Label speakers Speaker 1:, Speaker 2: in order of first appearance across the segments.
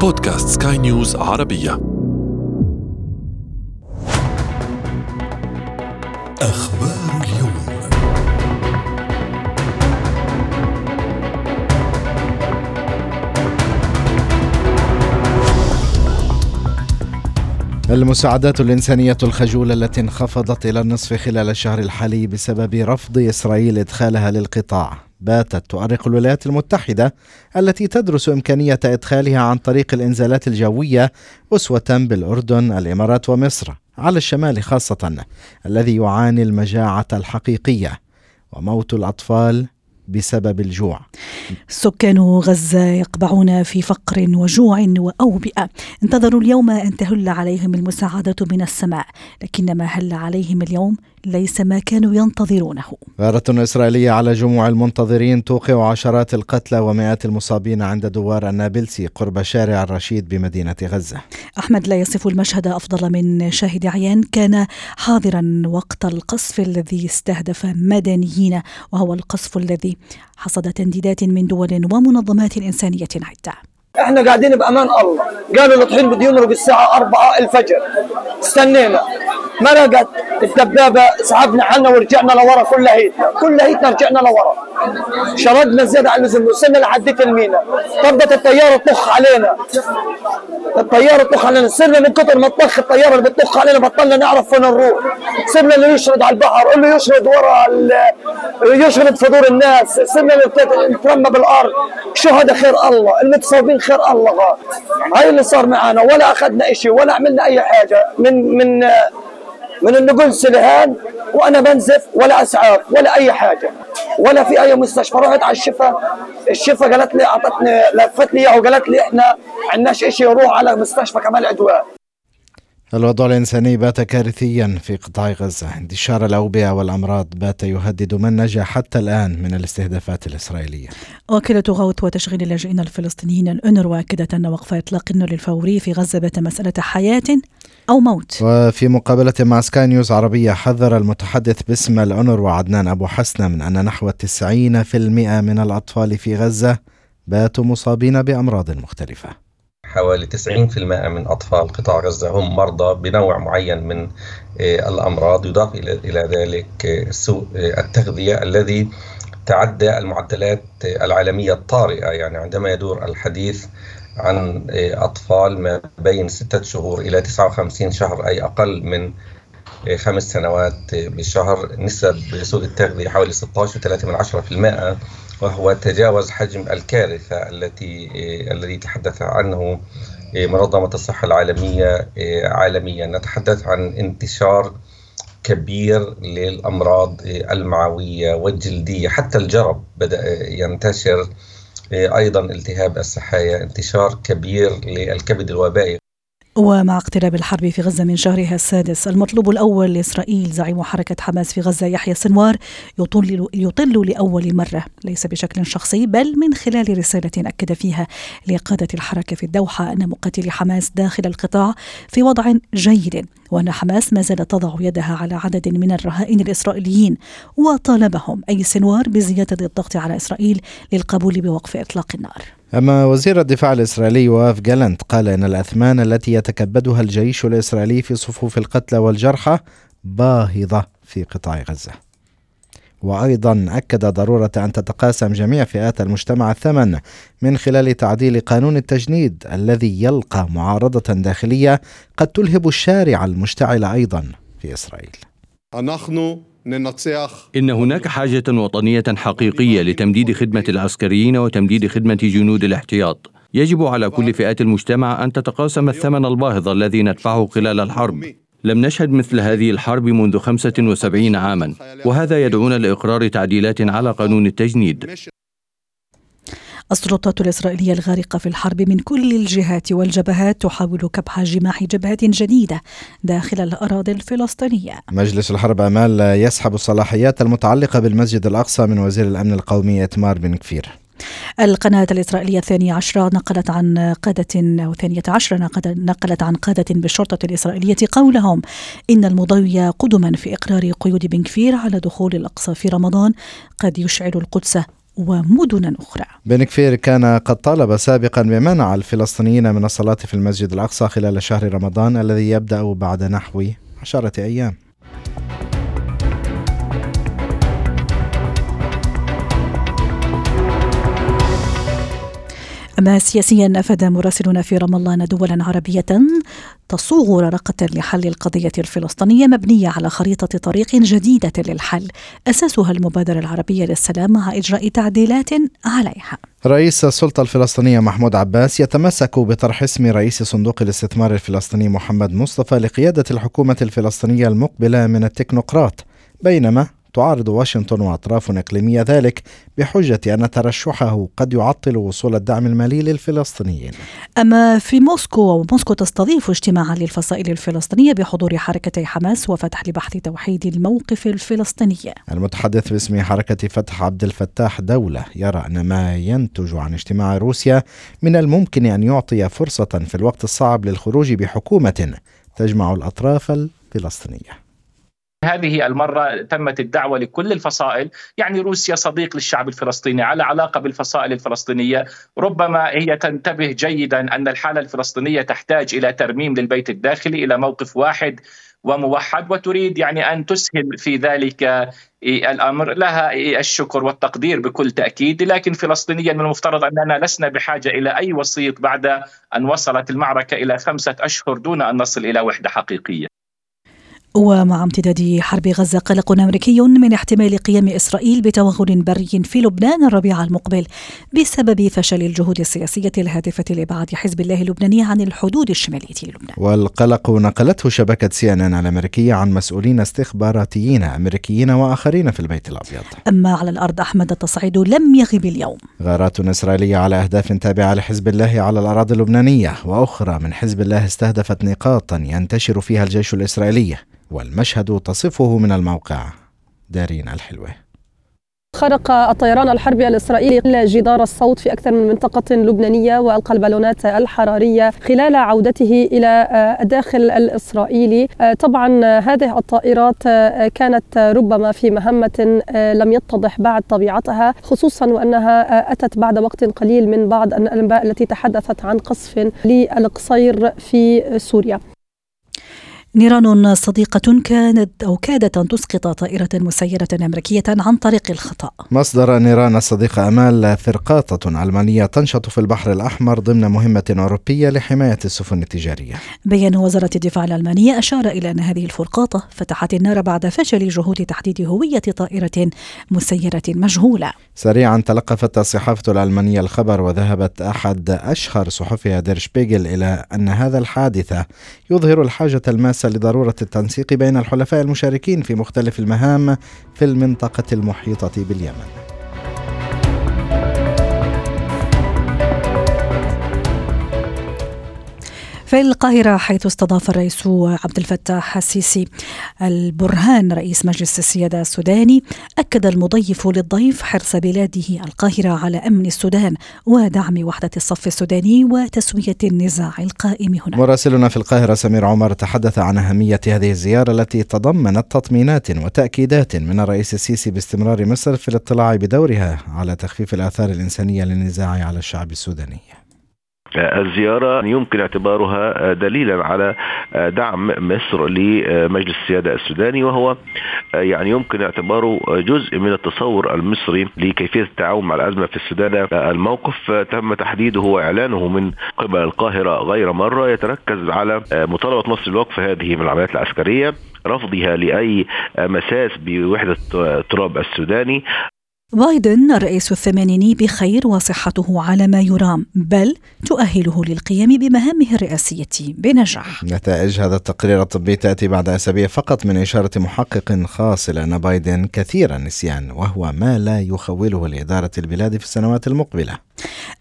Speaker 1: بودكاست سكاي نيوز عربية.
Speaker 2: أخبار اليوم.
Speaker 3: المساعدات الإنسانية الخجولة التي انخفضت إلى النصف خلال الشهر الحالي بسبب رفض إسرائيل إدخالها للقطاع. باتت تؤرق الولايات المتحدة التي تدرس إمكانية إدخالها عن طريق الإنزالات الجوية أسوة بالأردن الإمارات ومصر على الشمال خاصة الذي يعاني المجاعة الحقيقية وموت الأطفال بسبب الجوع.
Speaker 4: سكان غزة يقبعون في فقر وجوع وأوبئة. انتظروا اليوم أن تهل عليهم المساعدة من السماء لكن ما هل عليهم اليوم؟ ليس ما كانوا ينتظرونه.
Speaker 3: غارة إسرائيلية على جموع المنتظرين توقع عشرات القتلى ومئات المصابين عند دوار النابلسي قرب شارع الرشيد بمدينة غزة.
Speaker 4: أحمد لا يصف المشهد أفضل من شاهد عيان. كان حاضرا وقت القصف الذي استهدف مدنيين وهو القصف الذي حصد تنديدات من دول ومنظمات إنسانية عدة.
Speaker 5: إحنا قاعدين بأمان الله. قالوا الاطفال بده يمروا بالساعة 4 الفجر. استنينا. مرقت الدبابة سحبنا حالنا ورجعنا لورا كل هيتنا كل هيتنا رجعنا لورا. شردنا زيادة عن اللزوم وصلنا لحدية المينا. طبت الطيارة تطخ علينا. الطيارة تطخ علينا. صرنا من كثر ما تطخ الطيارة اللي بتطخ علينا بطلنا نعرف فين نروح. صرنا اللي يشرد على البحر اللي يشرد ورا يشرد في الناس. صرنا اللي نترمى بالأرض. شهداء خير الله المتصابين خير الله. هاي اللي صار معنا ولا أخذنا إشي ولا عملنا أي حاجة. من من من قلت سلهان وأنا بنزف ولا اسعاف ولا أي حاجة. ولا في أي مستشفى. رحت على الشفاء الشفاء قالت لي أعطتني لفت لي إياه وقالت لي إحنا عندناش شيء روح على مستشفى كمال عدوان.
Speaker 3: الوضع الإنساني بات كارثيا في قطاع غزة. انتشار الأوبئة والأمراض بات يهدد من نجا حتى الآن من الاستهدافات الإسرائيلية.
Speaker 4: وكالة غوث وتشغيل اللاجئين الفلسطينيين الأنروا أكدت أن وقف إطلاق النار الفوري في غزة بات مسألة حياة أو موت.
Speaker 3: وفي مقابلة مع سكاي نيوز عربية حذر المتحدث باسم الأونروا عدنان أبو حسنة من أن نحو 90% من الأطفال في غزة باتوا مصابين بأمراض مختلفة.
Speaker 6: حوالي 90% من أطفال قطاع غزة هم مرضى بنوع معين من آه، الأمراض. يضاف إلى ذلك آه، سوء آه، التغذية الذي تعدى المعدلات العالمية الطارئة. يعني عندما يدور الحديث عن أطفال ما بين ستة شهور إلى 59 شهر أي أقل من خمس سنوات بالشهر نسب سوء التغذية حوالي 16.3% وهو تجاوز حجم الكارثة التي آه، الذي تحدث عنه آه، منظمة الصحة العالمية آه، عالميا. نتحدث عن انتشار كبير للأمراض المعوية والجلدية. حتى الجرب بدأ ينتشر أيضا التهاب السحايا انتشار كبير للكبد الوبائي.
Speaker 4: ومع اقتراب الحرب في غزة من شهرها السادس المطلوب الأول لإسرائيل زعيم حركة حماس في غزة يحيى سنوار يطل, يطل لأول مرة. ليس بشكل شخصي بل من خلال رسالة أكد فيها لقادة الحركة في الدوحة أن مقاتلي حماس داخل القطاع في وضع جيد وأن حماس ما زالت تضع يدها على عدد من الرهائن الإسرائيليين وطالبهم أي سنوار بزيادة الضغط على إسرائيل للقبول بوقف إطلاق النار.
Speaker 3: أما وزير الدفاع الإسرائيلي واف جالنت قال إن الأثمان التي يتكبدها الجيش الإسرائيلي في صفوف القتلى والجرحى باهظة في قطاع غزة وأيضا أكد ضرورة أن تتقاسم جميع فئات المجتمع الثمن من خلال تعديل قانون التجنيد الذي يلقى معارضة داخلية قد تلهب الشارع المشتعل أيضا في إسرائيل.
Speaker 7: نحن
Speaker 8: إن هناك حاجة وطنية حقيقية لتمديد خدمة العسكريين وتمديد خدمة جنود الاحتياط. يجب على كل فئات المجتمع أن تتقاسم الثمن الباهظ الذي ندفعه خلال الحرب. لم نشهد مثل هذه الحرب منذ 75 عاما، وهذا يدعونا لإقرار تعديلات على قانون التجنيد.
Speaker 4: السلطات الإسرائيلية الغارقة في الحرب من كل الجهات والجبهات تحاول كبح جماح جبهة جديدة داخل الأراضي الفلسطينية.
Speaker 3: مجلس الحرب أمال يسحب الصلاحيات المتعلقة بالمسجد الأقصى من وزير الأمن القومي إتمار بن كفير.
Speaker 4: القناة الإسرائيلية الثانية عشرة نقلت عن قادة أو ثانية عشرة نقلت عن قادة بالشرطة الإسرائيلية قولهم إن المضي قدما في إقرار قيود بن كفير على دخول الأقصى في رمضان قد يشعل القدس ومدنا أخرى.
Speaker 3: بن كفير كان قد طالب سابقا بمنع الفلسطينيين من الصلاة في المسجد الأقصى خلال شهر رمضان الذي يبدأ بعد نحو عشرة أيام.
Speaker 4: أما سياسيا أفاد مراسلنا في رام الله أن دولا عربية تصوغ ورقة لحل القضية الفلسطينية مبنية على خريطة طريق جديدة للحل. أساسها المبادرة العربية للسلام مع إجراء تعديلات عليها.
Speaker 3: رئيس السلطة الفلسطينية محمود عباس يتمسك بطرح اسم رئيس صندوق الاستثمار الفلسطيني محمد مصطفى لقيادة الحكومة الفلسطينية المقبلة من التكنوقراط بينما تعارض واشنطن وأطراف إقليمية ذلك بحجة أن ترشحه قد يعطل وصول الدعم المالي للفلسطينيين.
Speaker 4: أما في موسكو وموسكو تستضيف اجتماعا للفصائل الفلسطينية بحضور حركتي حماس وفتح لبحث توحيد الموقف الفلسطيني.
Speaker 3: المتحدث باسم حركة فتح عبد الفتاح دولة يرى أن ما ينتج عن اجتماع روسيا من الممكن أن يعطي فرصة في الوقت الصعب للخروج بحكومة تجمع الأطراف الفلسطينية.
Speaker 9: هذه المرة تمت الدعوة لكل الفصائل. يعني روسيا صديق للشعب الفلسطيني على علاقة بالفصائل الفلسطينية. ربما هي تنتبه جيدا أن الحالة الفلسطينية تحتاج إلى ترميم للبيت الداخلي إلى موقف واحد وموحد وتريد يعني أن تسهم في ذلك الأمر. لها الشكر والتقدير بكل تأكيد. لكن فلسطينيا من المفترض أننا لسنا بحاجة إلى أي وسيط بعد أن وصلت المعركة إلى خمسة أشهر دون أن نصل إلى وحدة حقيقية.
Speaker 4: ومع امتداد حرب غزة قلق أمريكي من احتمال قيام إسرائيل بتوغل بري في لبنان الربيع المقبل بسبب فشل الجهود السياسية الهادفة لإبعاد حزب الله اللبناني عن الحدود الشمالية للبنان.
Speaker 3: والقلق نقلته شبكة سي إن إن الأمريكية عن مسؤولين استخباراتيين أمريكيين وآخرين في البيت الأبيض.
Speaker 4: أما على الأرض أحمد التصعيد لم يغب اليوم.
Speaker 3: غارات إسرائيلية على أهداف تابعة لحزب الله على الأراضي اللبنانية وأخرى من حزب الله استهدفت نقاطا ينتشر فيها الجيش الإسرائيلي. والمشهد تصفه من الموقع. دارين الحلوة.
Speaker 10: خرق الطيران الحربي الإسرائيلي جدار الصوت في أكثر من منطقة لبنانية وألقى البالونات الحرارية خلال عودته إلى الداخل الإسرائيلي. طبعا هذه الطائرات كانت ربما في مهمة لم يتضح بعد طبيعتها خصوصا وأنها أتت بعد وقت قليل من بعض الأنباء التي تحدثت عن قصف للقصير في سوريا.
Speaker 4: نيران صديقة كانت أو كادت أن تسقط طائرة مسيرة أمريكية عن طريق الخطأ.
Speaker 3: مصدر نيران الصديقة أمال فرقاطة ألمانية تنشط في البحر الأحمر ضمن مهمة أوروبية لحماية السفن التجارية.
Speaker 4: بيان وزارة الدفاع الألمانية أشار إلى أن هذه الفرقاطة فتحت النار بعد فشل جهود تحديد هوية طائرة مسيرة مجهولة.
Speaker 3: سريعا تلقفت الصحافة الألمانية الخبر وذهبت أحد أشهر صحفها دير شبيغل إلى أن هذا الحادثة يظهر الحاجة الماسة لضرورة التنسيق بين الحلفاء المشاركين في مختلف المهام في المنطقة المحيطة باليمن.
Speaker 4: في القاهرة حيث استضاف الرئيس عبد الفتاح السيسي. البرهان رئيس مجلس السيادة السوداني أكد المضيف للضيف حرص بلاده القاهرة على أمن السودان ودعم وحدة الصف السوداني وتسوية النزاع القائم هنا.
Speaker 3: مراسلنا في القاهرة سمير عمر تحدث عن أهمية هذه الزيارة التي تضمنت تطمينات وتأكيدات من الرئيس السيسي باستمرار مصر في الاطلاع بدورها على تخفيف الآثار الإنسانية للنزاع على الشعب السوداني.
Speaker 11: الزيارة يمكن اعتبارها دليلا على دعم مصر لمجلس السيادة السوداني وهو يعني يمكن اعتباره جزء من التصور المصري لكيفية التعاون مع الأزمة في السودان. الموقف تم تحديده وإعلانه من قبل القاهرة غير مرة يتركز على مطالبة مصر بوقف هذه من العمليات العسكرية رفضها لأي مساس بوحدة التراب السوداني.
Speaker 4: بايدن الرئيس الثمانيني بخير وصحته على ما يرام بل تؤهله للقيام بمهامه الرئاسية بنجاح.
Speaker 3: نتائج هذا التقرير الطبي تأتي بعد أسابيع فقط من إشارة محقق خاص إلى أن بايدن كثير النسيان وهو ما لا يخوله لإدارة البلاد في السنوات المقبلة.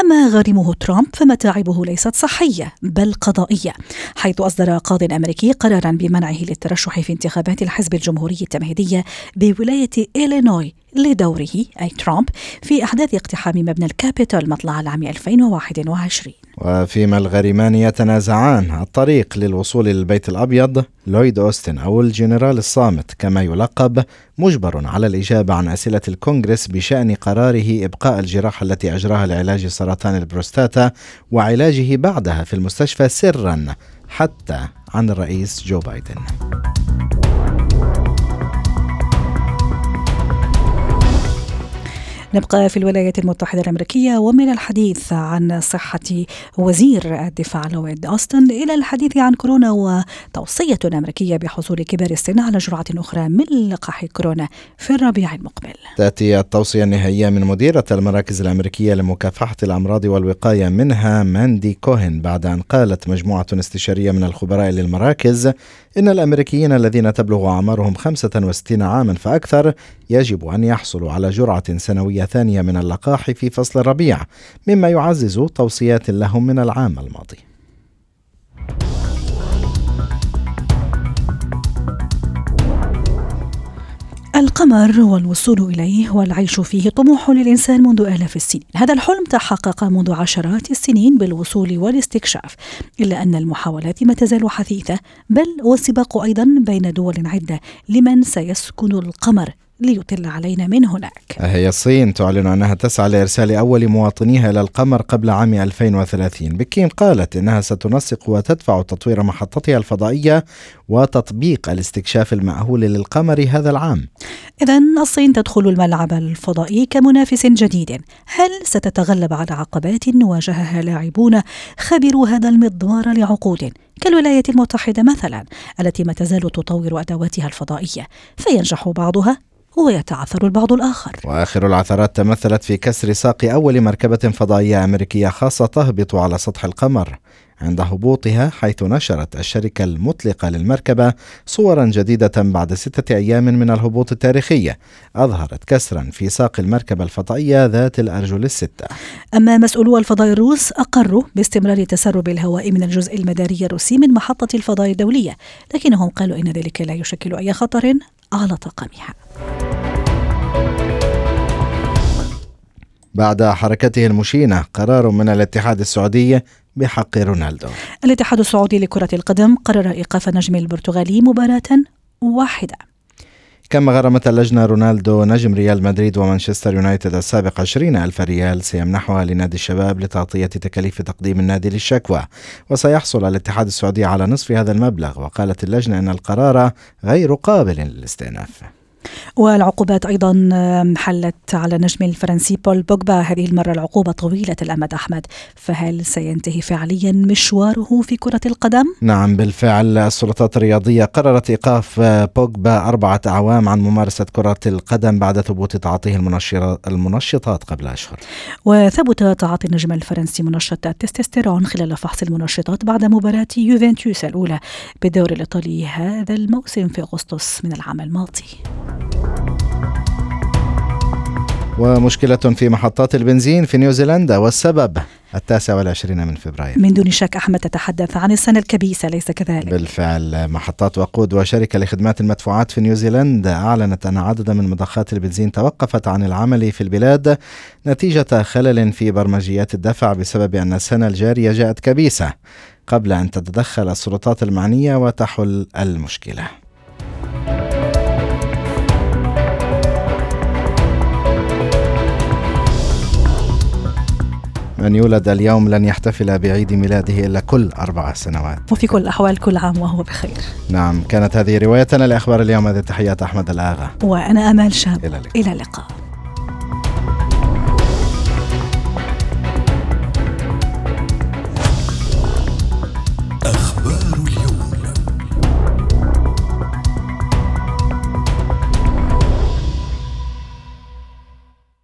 Speaker 4: أما غارمه ترامب فمتاعبه ليست صحية بل قضائية حيث أصدر قاض أمريكي قرارا بمنعه للترشح في انتخابات الحزب الجمهوري التمهيدية بولاية إلينوي لدوره أي ترامب في أحداث اقتحام مبنى الكابيتول مطلع العام 2021
Speaker 3: وفيما الغريمان يتنازعان الطريق للوصول للبيت الأبيض لويد أوستن أو الجنرال الصامت كما يلقب مجبر على الإجابة عن أسئلة الكونغرس بشأن قراره إبقاء الجراحة التي أجراها لعلاج سرطان البروستاتا وعلاجه بعدها في المستشفى سرا حتى عن الرئيس جو بايدن.
Speaker 4: نبقى في الولايات المتحدة الأمريكية ومن الحديث عن صحة وزير الدفاع لويد أوستن إلى الحديث عن كورونا وتوصية أمريكية بحصول كبار السن على جرعة أخرى من لقاح كورونا في الربيع المقبل.
Speaker 3: تأتي التوصية النهائية من مديرة المراكز الأمريكية لمكافحة الأمراض والوقاية منها ماندي كوهن بعد أن قالت مجموعة استشارية من الخبراء للمراكز إن الأمريكيين الذين تبلغ أعمارهم 65 عاما فأكثر يجب أن يحصلوا على جرعة سنوية ثانية من اللقاح في فصل الربيع مما يعزز توصيات لهم من العام الماضي.
Speaker 4: القمر والوصول إليه والعيش فيه طموح للإنسان منذ آلاف السنين. هذا الحلم تحقق منذ عشرات السنين بالوصول والاستكشاف إلا أن المحاولات ما تزال حثيثة بل والسباق أيضا بين دول عدة لمن سيسكن القمر. ليطل علينا من هناك.
Speaker 3: هي الصين تعلن أنها تسعى لإرسال أول مواطنيها إلى القمر قبل عام 2030 بكين قالت إنها ستنسق وتدفع تطوير محطتها الفضائية وتطبيق الاستكشاف المأهول للقمر هذا العام.
Speaker 4: إذا الصين تدخل الملعب الفضائي كمنافس جديد. هل ستتغلب على عقبات واجهها لاعبون خبروا هذا المضمار لعقود؟ كالولايات المتحدة مثلا التي ما تزال تطور أدواتها الفضائية فينجح بعضها؟ ويتعثر البعض الآخر.
Speaker 3: وآخر العثرات تمثلت في كسر ساق أول مركبة فضائية أمريكية خاصة تهبط على سطح القمر. عند هبوطها حيث نشرت الشركة المطلقة للمركبة صورا جديدة بعد ستة أيام من الهبوط التاريخي. أظهرت كسرا في ساق المركبة الفضائية ذات الأرجل الستة.
Speaker 4: أما مسؤولو الفضاء الروس أقروا باستمرار تسرب الهواء من الجزء المداري الروسي من محطة الفضاء الدولية لكنهم قالوا إن ذلك لا يشكل أي خطر على طاقمها.
Speaker 3: بعد حركته المشينة قرار من الاتحاد السعودي بحق رونالدو.
Speaker 4: الاتحاد السعودي لكرة القدم قرر إيقاف النجم البرتغالي مباراة واحدة.
Speaker 3: كما غرمت اللجنة رونالدو نجم ريال مدريد ومانشستر يونايتد السابق 20 ألف ريال سيمنحها لنادي الشباب لتغطية تكاليف تقديم النادي للشكوى. وسيحصل الاتحاد السعودي على نصف هذا المبلغ وقالت اللجنة أن القرار غير قابل للاستئناف.
Speaker 4: والعقوبات أيضا حلت على النجم الفرنسي بول بوجبا هذه المرة العقوبة طويلة الأمد أحمد فهل سينتهي فعليا مشواره في كرة القدم؟
Speaker 3: نعم بالفعل السلطات الرياضية قررت إيقاف بوجبا أربعة أعوام عن ممارسة كرة القدم بعد ثبوت تعاطيه المنشطات قبل أشهر.
Speaker 4: وثبت تعاطي النجم الفرنسي منشط التستوستيرون خلال فحص المنشطات بعد مباراة يوفنتوس الأولى بالدوري الإيطالي هذا الموسم في أغسطس من العام الماضي.
Speaker 3: ومشكلة في محطات البنزين في نيوزيلندا والسبب التاسع والعشرين من فبراير.
Speaker 4: من دون شك أحمد تتحدث عن السنة الكبيسة ليس كذلك.
Speaker 3: بالفعل محطات وقود وشركة لخدمات المدفوعات في نيوزيلندا أعلنت أن عددا من مضخات البنزين توقفت عن العمل في البلاد نتيجة خلل في برمجيات الدفع بسبب أن السنة الجارية جاءت كبيسة قبل أن تتدخل السلطات المعنية وتحل المشكلة. من يولد اليوم لن يحتفل بعيد ميلاده إلا كل أربع سنوات.
Speaker 4: وفي كل الأحوال كل عام وهو بخير.
Speaker 3: نعم كانت هذه روايتنا لأخبار اليوم هذه تحيات أحمد الآغا.
Speaker 4: وأنا أمال شاب.
Speaker 3: إلى اللقاء,
Speaker 4: إلى اللقاء.